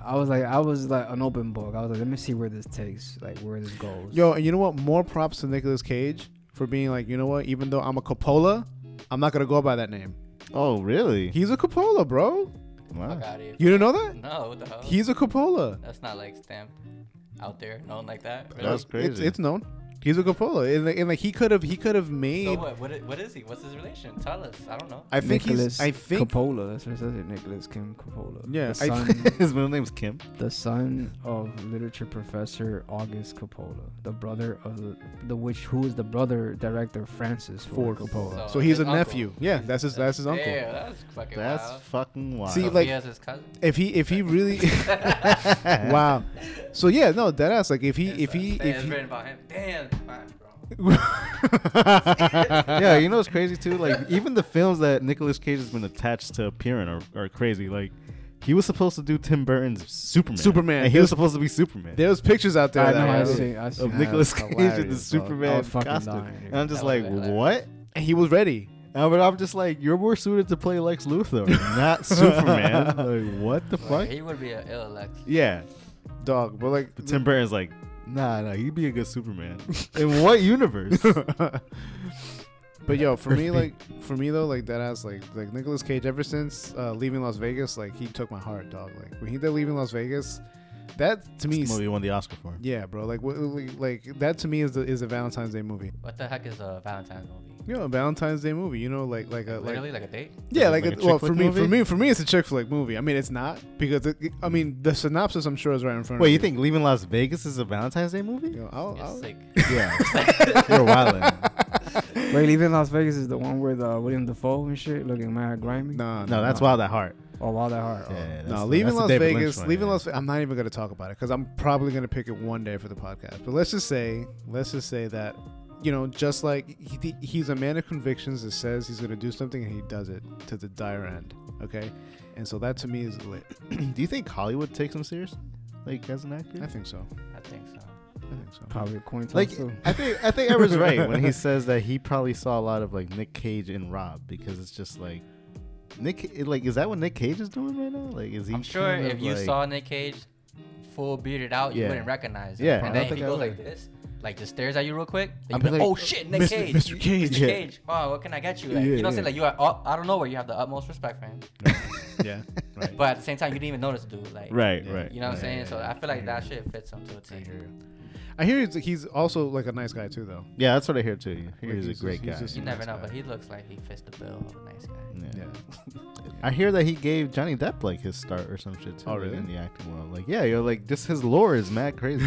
i was like i was like an open book i was like let me see where this takes like where this goes Yo, and you know what? More props to Nicolas Cage for being like, you know what? Even though I'm a Coppola, I'm not gonna go by that name. Oh, really? He's a Coppola, bro. Wow. Fuck out of here. You didn't know that? No, what the hell? He's a Coppola. That's not like stamped out there, known like that. Really? That's It's, crazy. it's known. He's a Coppola, and like, and like he could have he could have made. So made. what? What is, what is he? What's his relation? Tell us. I don't know. I think Nicholas he's. I think. Coppola that's what it says here Nicholas Kim Coppola Yeah, son, His middle name's Kim. the son of literature professor August Coppola the brother of the, the which who is the brother director Francis Ford Ford Coppola So he's a uncle. nephew. Yeah, that's his. That's his uncle. Yeah, that's fucking wild. That's wild. fucking wild. See, So like- he has his cousin. If he if he really. wow. So yeah, no, that ass like if he if he Damn, if it's he. written about him. Damn, fine, bro. yeah, you know what's crazy too? Like even the films that Nicolas Cage has been attached to appearing are, are crazy. Like he was supposed to do Tim Burton's Superman. Superman. And he was supposed to be Superman. There's pictures out there I that know I have- see I see of that. Nicolas That's Cage in the hilarious, Superman costume. dying, And I'm just like, hilarious. what? and he was ready. Uh, but I'm just like, you're more suited to play Lex Luthor, not Superman. Like, what the Like, fuck? he would be an ill Lex. Yeah. Dog, but like But Tim Burton's like, nah, nah, he'd be a good Superman. In what universe? But yo, for me, like for me though, like that ass, like like Nicolas Cage. Ever since uh, leaving Las Vegas, like he took my heart, dog. Like when he did leaving Las Vegas, that to me, the is, movie won the Oscar for. yeah, bro. Like wh- like like, that to me is the is a Valentine's Day movie. What the heck is a Valentine's movie? You know, a Valentine's Day movie. You know, like like a like Literally like a date? yeah, Like like, a a, well chick for flick me for movie? me for me it's a chick flick movie. I mean, it's not because it, I mean the synopsis I'm sure is right in front of Wait, of you think Leaving Las Vegas is a Valentine's Day movie? Yo, I'll, It's I'll, sick. Yeah. You're wildin'. wait leaving Las Vegas is the one with uh, William Defoe and shit looking mad grimy nah, No, that's no. Wild at Heart. oh wow that hard oh. Yeah, that's No, the- leaving that's the Las David Lynch Vegas. one, leaving yeah. Las. Vegas. I'm not even gonna talk about it because I'm probably gonna pick it one day for the podcast. But let's just say, let's just say that, you know, just like he, he's a man of convictions that says he's gonna do something and he does it to the dire end. Okay, and so that to me is lit. Do you think Hollywood takes him serious, like as an actor? I think so. I think so. I think so. probably a coin toss Like too. I think I think Ever's right when he says that he probably saw a lot of like Nick Cage and Rob because it's just like Nick, like, is that what Nick Cage is doing right now? Like, is he? I'm sure if of, you like- saw Nick Cage full bearded out, you wouldn't recognize him. Yeah, and don't then if he goes like this, like just stares at you real quick, I'd and be you be like, like, "Oh shit, Nick Mr. Cage, Mr. Cage." Mr. Yeah. Cage. Oh, what can I get you?" Like, Yeah, you know what I'm saying? Like you are, oh, I don't know where you have the utmost respect for him, Yeah. Right. but at the same time, you didn't even notice the dude. Like, Right, Yeah. right. You know what I'm right. saying? So I feel like that shit fits him to a T. I hear you. I hear he's, he's also like a nice guy too, though. Yeah, that's what I hear too. He- Like, He's, he's a just- great he's guy. just You never nice know, guy. but he looks like he fits the bill of a nice guy. Yeah. Yeah. I hear that he gave Johnny Depp like his start or some shit too. Oh, like, really? In the acting world, like yeah, you're like just his lore is mad crazy.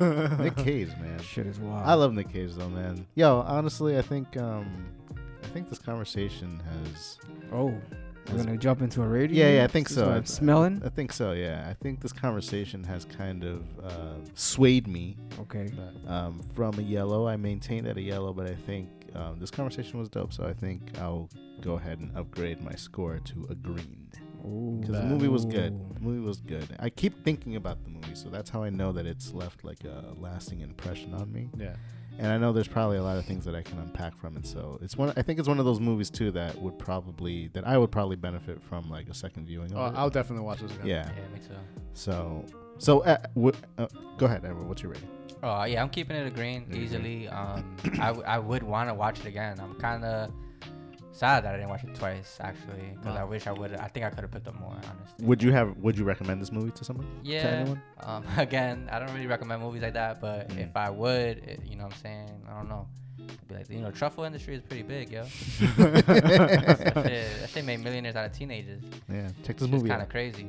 Like Nick Cage, man. Shit is wild. I love Nick Cage though, man. Yo, honestly, I think um, I think this conversation has. Oh, we're gonna jump into a radio. Yeah, yeah, I think so. Start I- smelling. I think so. Yeah, I think this conversation has kind of uh, swayed me Okay. um, from a yellow. I maintained at a yellow, but I think um, this conversation was dope. So I think I'll go ahead and upgrade my score to a green. Because the movie was good. The movie was good. I keep thinking about the movie, so that's how I know that it's left like a lasting impression on me. Yeah. And I know there's probably a lot of things that I can unpack from it. So it's one. I think it's one of those movies too that would probably that I would probably benefit from like a second viewing. Oh, I'll definitely watch this again. yeah. Yeah, me too. So so uh, w- uh, go ahead, Edward. What's your rating? Oh yeah, I'm keeping it a green easily. Um, I, w- I would want to watch it again. I'm kind of sad that I didn't watch it twice actually, because I wish I would. I think I could have picked up more honestly. Would you have? Would you recommend this movie to someone? To Yeah. anyone? Um, again, I don't really recommend movies like that, but Mm. if I would, it, you know what I'm saying? I don't know. I'd be like, you know, truffle industry is pretty big, yo. that, shit, that shit made millionaires out of teenagers. Yeah. Check this movie. kind of crazy.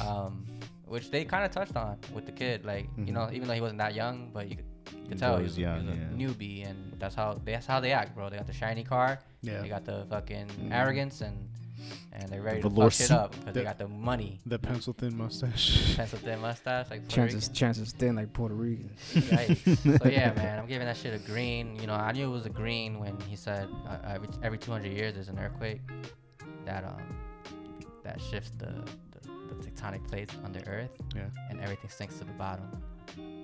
Um, which they kind of touched on with the kid, like you Mhm. know, even though he wasn't that young, but you could, you can tell he was was, he young, was a yeah. newbie, and that's how that's how they act, bro. They got the shiny car, Yeah. they got the fucking Mhm. arrogance, and and they're ready to velour fuck shit suit. up because they got the money, The pencil thin mustache. pencil thin mustache, like Puerto Chances Rican. chances thin like Puerto Rican. Yikes. so yeah, man, I'm giving that shit a green. You know, I knew it was a green when he said uh, every every 200 years there's an earthquake that um that shifts the, the the tectonic plates under Earth, Yeah. and everything sinks to the bottom.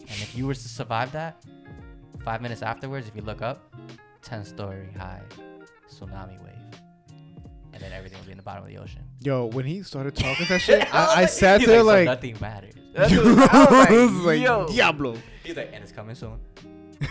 And if you were to survive that, five minutes afterwards, if you look up, 10 story high tsunami wave, and then everything will be in the bottom of the ocean. Yo, when he started talking that shit, I, I sat He's there "So like, nothing matters. I was like, like, yo. Diablo. He's like, and it's coming soon.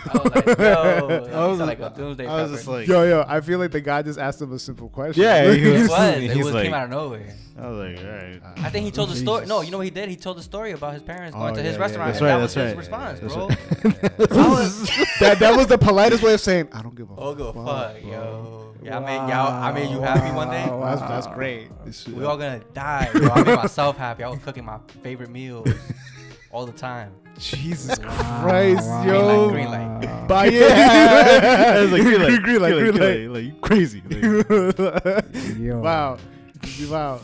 Oh, I was like, yo, I was- like a doomsday I was prepper. just like, Yo, yo, I feel like the guy just asked him a simple question. Yeah, he it was- was. It was like- came out of nowhere. I was like, all right. I think he told the story. No, you know what he did? He told the story about his parents going Oh, to his yeah, yeah, restaurant. That's and right. That That's was his right. response, That's bro. right. I was- that that was the politest way of saying I don't give a Oh, fuck, fuck, yo. Yeah, I made y'all. I made you happy one day. That's, that's great. We all gonna die. Bro. I made myself happy. I was cooking my favorite meals all the time. Jesus Christ, wow, yo. Green light, green wow. Buy I was like, green, green light, green light, green light. like you crazy. Like, Yo, Wow. Wow.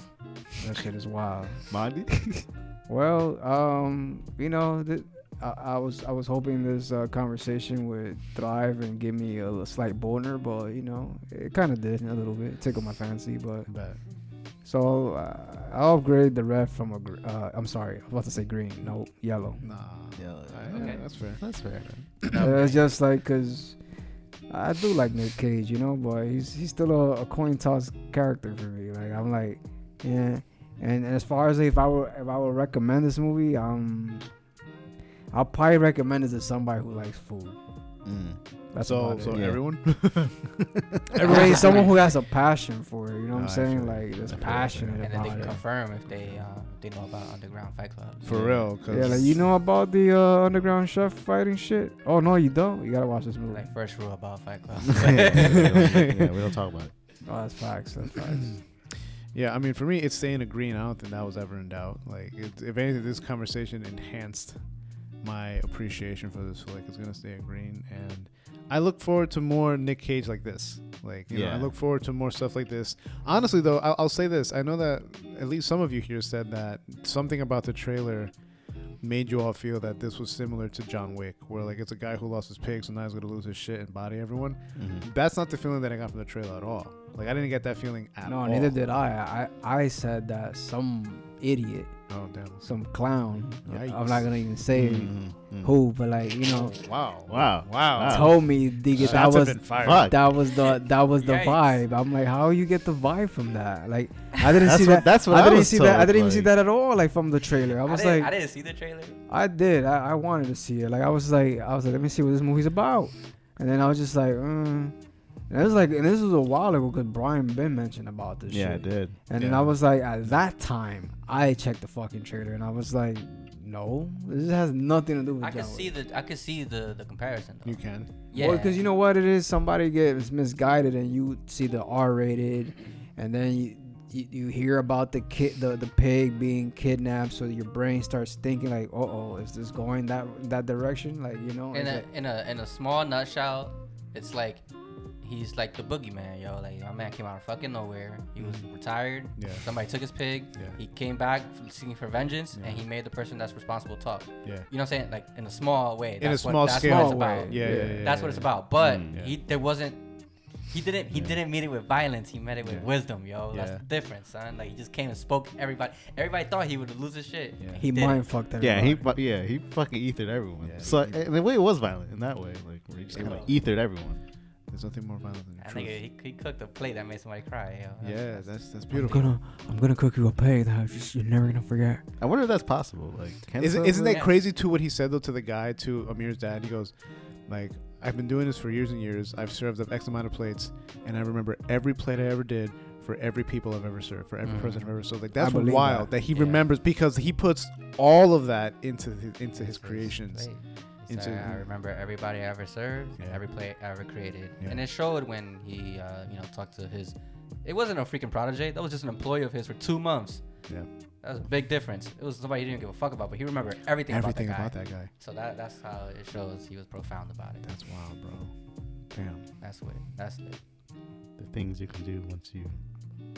that shit is wild. Mondi? Well, um, you know, th- I, I was I was hoping this uh, conversation would thrive and give me a, little slight boner, but you know, it kind of did a little bit, tickled my fancy. But Bet. So uh, I'll upgrade the red from a. Gr- uh, I'm sorry, I was about to say green. No, yellow. Nah. Yeah, Alright, okay. That's fair. That's fair. Uh, it's just like cause I do like Nick Cage, you know, but he's he's still a, a coin toss character for me. Like I'm like, yeah. And as far as if I were if I would recommend this movie, um, I'll probably recommend it to somebody who likes food. Mm. That's so, so it. Yeah. everyone. I mean, someone who has a passion for it. You know what No, I'm saying? feel. Like, that's I feel you, I feel you. passionate And then they can it. confirm if they uh, they know about Underground Fight Club. For Yeah. real. Cause Yeah, like you know about the uh, underground chef fighting shit. Oh no, you don't. You gotta watch this movie. Like first rule about Fight Club. yeah, yeah, we don't talk about it. Oh, that's facts. That's facts. Yeah, I mean, for me, it's staying a green. I don't think that was ever in doubt. Like, it, if anything, this conversation enhanced my appreciation for this. So, like, it's gonna stay a green, and I look forward to more Nick Cage like this. Like, you know, I look forward to more stuff like this. Honestly, though, I'll, I'll say this: I know that at least some of you here said that something about the trailer made you all feel that this was similar to John Wick, where like it's a guy who lost his pig, so now he's gonna lose his shit and body everyone. Mhm. That's not the feeling that I got from the trailer at all. Like, I didn't get that feeling at No, all. No, neither did I. I I said that some idiot, Oh damn. some clown. I'm not gonna even say Mm, mm. who, but like you know, Wow. Wow. Wow. Wow. told me digga, that was been fired. Fuck. that was the that was the Yikes. vibe. I'm like, how you get the vibe from that? Like, I didn't see what- that. that's what I I didn't was see that. I didn't even see that at all. Like from the trailer, I I was didn't, like, I didn't see the trailer. I did. I, I wanted to see it. Like I was like, I was like, let me see what this movie's about. And then I was just like, mm. And it was like, and this was a while ago because Brian Ben mentioned about this Yeah, I did. And then I was like, at that time, I checked the fucking trailer and I was like, no, this has nothing to do with. I could John see the I can see the the comparison though. You can. Yeah, Well, because you know what it is, somebody gets misguided and you see the R-rated, and then you. You, you hear about the kid, the, the pig being kidnapped, so your brain starts thinking like, "Uh oh, is this going that that direction?" Like you know, in a like- in a in a small nutshell, it's like he's like the boogeyman, yo. Like my man came out of fucking nowhere. He was retired. Yeah. Somebody took his pig. Yeah. He came back seeking for vengeance, Yeah. and he made the person that's responsible talk. Yeah. You know what I'm saying? Like in a small way. In a That's what- small that's. What it's way. about. Yeah, yeah, yeah. That's what it's about. But Mm. Yeah. he there wasn't. He didn't. He Yeah. didn't meet it with violence. He met it with Yeah. wisdom, yo. That's the difference, son. Like he just came and spoke. to Everybody. Everybody thought he would lose his shit. Yeah. he didn't. mind fucked everybody. Yeah, he fu- yeah he fucking ethered everyone. Yeah, so he- in a way, it was violent in that way, like where he just It kind of ethered everyone. There's nothing more violent than the That truth. nigga, he, he cooked a plate that made somebody cry, yo. yeah, that's that's beautiful. I'm beautiful. gonna, I'm gonna cook you a plate that just you're never gonna forget. I wonder if that's possible. Like, isn't isn't that Yeah. crazy too? What he said though to the guy to Amir's dad, he goes, like, I've been doing this for years and years. I've served up X amount of plates, and I remember every plate I ever did for every people I've ever served, for every Mhm. person I've ever served. Like that's wild that. that, he Yeah. remembers because he puts all of that into his, into his creations. Wait. He Into- said, I remember everybody I ever served, Yeah. every play I ever created, Yeah. and it showed when he, uh, you know, talked to his. It wasn't a freaking protege. That was just an employee of his for two months. Yeah, That was a big difference. It was somebody he didn't give a fuck about, but he remembered everything, everything about about that guy. About that guy. So that that's how it shows he was profound about it. That's wild, bro. Damn. That's what. That's it. the things you can do once you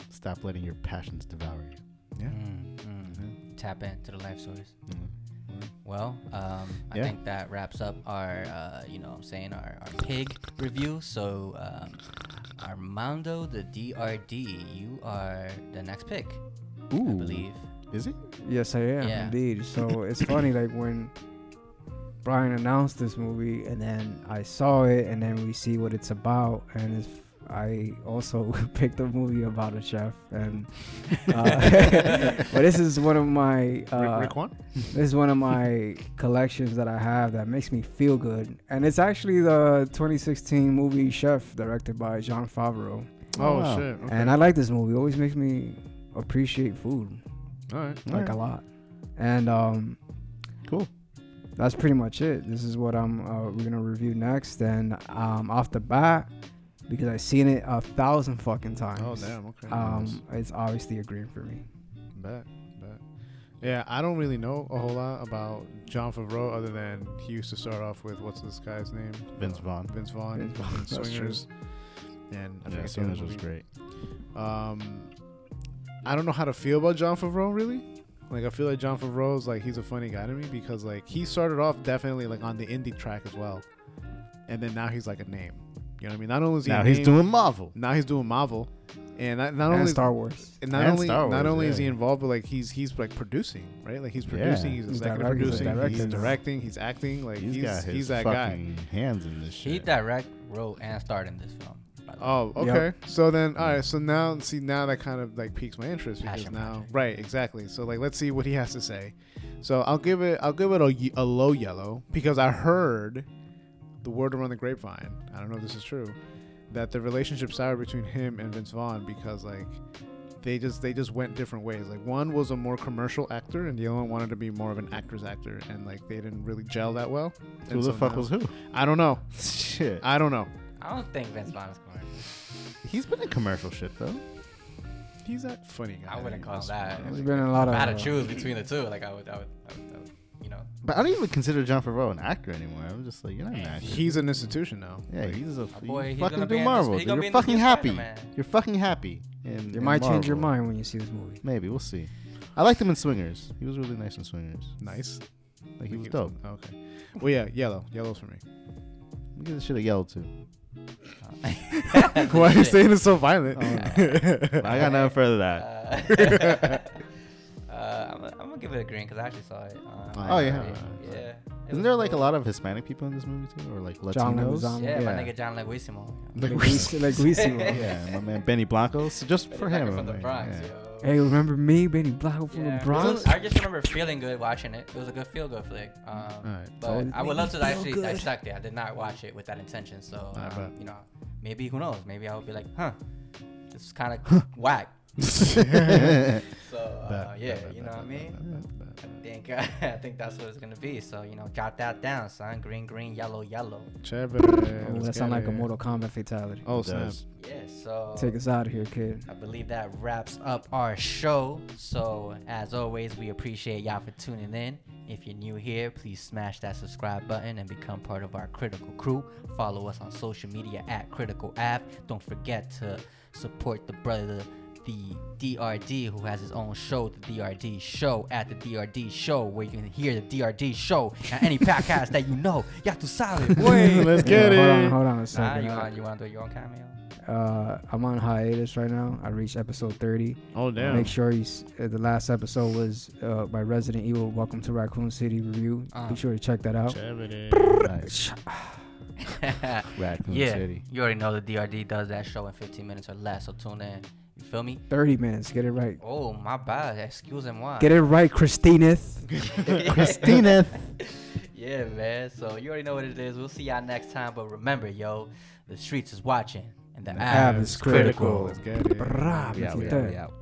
stop letting your passions devour you? Yeah. Mm, mm. Mhm. Tap into the life source. Mhm. Well, um, I Yeah. think that wraps up our, uh, you know, what I'm saying our, our pig review. So, um, Armando the DRD, you are the next pick, I believe. is it? Yes, I am Yeah. indeed. So it's funny, like when Brian announced this movie, and then I saw it, and then we see what it's about, and it's. I also picked a movie about a chef, and uh, but this is one of my uh, Rick, Rick this is one of my collections that I have that makes me feel good, and it's actually the 2016 movie Chef, directed by Jon Favreau. Oh, wow. shit. Okay. And I like this movie. It always makes me appreciate food all right. like a lot. And um, Cool. that's pretty much it. This is what I'm uh, we're gonna review next. And um, off the bat, because I've seen it a thousand fucking times. Oh damn. Okay. nice. Um, it's obviously a green for me. Bet, bet. Yeah, I don't really know a whole lot about Jon Favreau other than he used to start off with what's this guy's name? Vince Vaughn. Vince Vaughn. Vince Vaughn, in that's true. Swingers. And I Yeah, forget Swingers was great. Um, I don't know how to feel about Jon Favreau really. Like I feel like Jon Favreau is like he's a funny guy to me because like he started off definitely like on the indie track as well, and then now he's like a name. You know what I mean? Not only is he Now he's doing Marvel. now he's doing Marvel, and not, not and only Star Wars. and not And only Star not Wars, only is he involved, but like he's he's like producing, right? Like he's producing, he's, He's executive direct- he's a producing, he's, director now. directing, he's acting. Like he's he's got his he's that guy. fucking hands in this shit. He direct, wrote, and starred in this film. by the way. Oh, Yep. okay. So then, all right. So now, see, now that kind of like piques my interest because Passion now, project. right, exactly. So like, let's see what he has to say. So I'll give it, I'll give it a, a low yellow because I heard the word around the grapevine. I don't know if this is true, that the relationship soured between him and Vince Vaughn because like they just they just went different ways. Like one was a more commercial actor, and the other one wanted to be more of an actor's actor, and like they didn't really gel that well. Who And the so fuck now- was who? I don't know. Shit. I don't know. I don't think Vince Vaughn is commercial. He's been in commercial shit though. He's that funny guy. I wouldn't call him that. funny. There's been a lot of. I had uh, to choose between the two, like I would, I would, I would, I would you know. But I don't even consider Jon Favreau an actor anymore. I'm just like, you're not an actor. He's an institution now. yeah, Like, he's a boy, he's fucking gonna be do in Marvel. this- he dude. gonna be You're in the fucking new happy. Spider-Man. You're fucking happy. In, You in might change your mind when you see this movie. Maybe we'll see. I liked him in Swingers. He was really nice in Swingers. nice. Like he was Like, dope. Okay. Well, yeah, yellow. Yellow's for me. We give the shit a yellow too. Why are you saying it's so violent? I got nothing further than that. Uh, Uh, I'm, gonna- I'm gonna give it a green because I actually saw it. Um, Oh, yeah. yeah. Isn't was there like a lot of Hispanic people in this movie too, or like Latinos? Leguizamo. Yeah, my nigga John Leguizamo. Leguizamo. Leguizamo. yeah, my man Benny Blanco. So just for him, from the like, Bronx, yeah. yo. Hey, remember me, Benny Blanco from Yeah. the Bronx? I just remember feeling good watching it. It was a good feel good flick. Um, Alright. But So I would love to actually good. dissect it. I did not watch it with that intention. So, um, you know, maybe, who knows? Maybe I would be like, huh, this is kind of whack. So, uh, yeah, you know what I mean? I think, I think that's what it's going to be. So, you know, jot that down, son. Green, green, yellow, yellow. Chévere. Oh, that sound get like a. Mortal Kombat fatality. Oh snap! Yeah, so. Take us out of here, kid. I believe that wraps up our show. So, as always, we appreciate y'all for tuning in. If you're new here, please smash that subscribe button and become part of our critical crew. Follow us on social media at Critical App. Don't forget to support the brother, the DRD, who has his own show, the DRD Show, at the DRD Show, where you can hear the DRD Show and any podcast that you know. Ya tu sabes, boy. Let's Yeah, it. hold on, hold on a Nah, second. you want you want to do your own cameo? Uh, I'm on hiatus right now. I reached episode 30. Oh damn! Make sure you. S- uh, the last episode was uh, by Resident Evil. Welcome to Raccoon City review. Uh. Be sure to check that out. Chévere. Nice. Raccoon yeah, City. you already know the DRD does that show in 15 minutes or less, so tune in. You feel me? 30 minutes. Get it right. Oh, my bad. Excuse moi. Get it right, Christina. Christina. yeah, man. So you already know what it is. We'll see y'all next time. But remember, yo, the streets is watching, and the, The app app is is critical. critical. Let's get it. Brah, Yeah, we out, we out.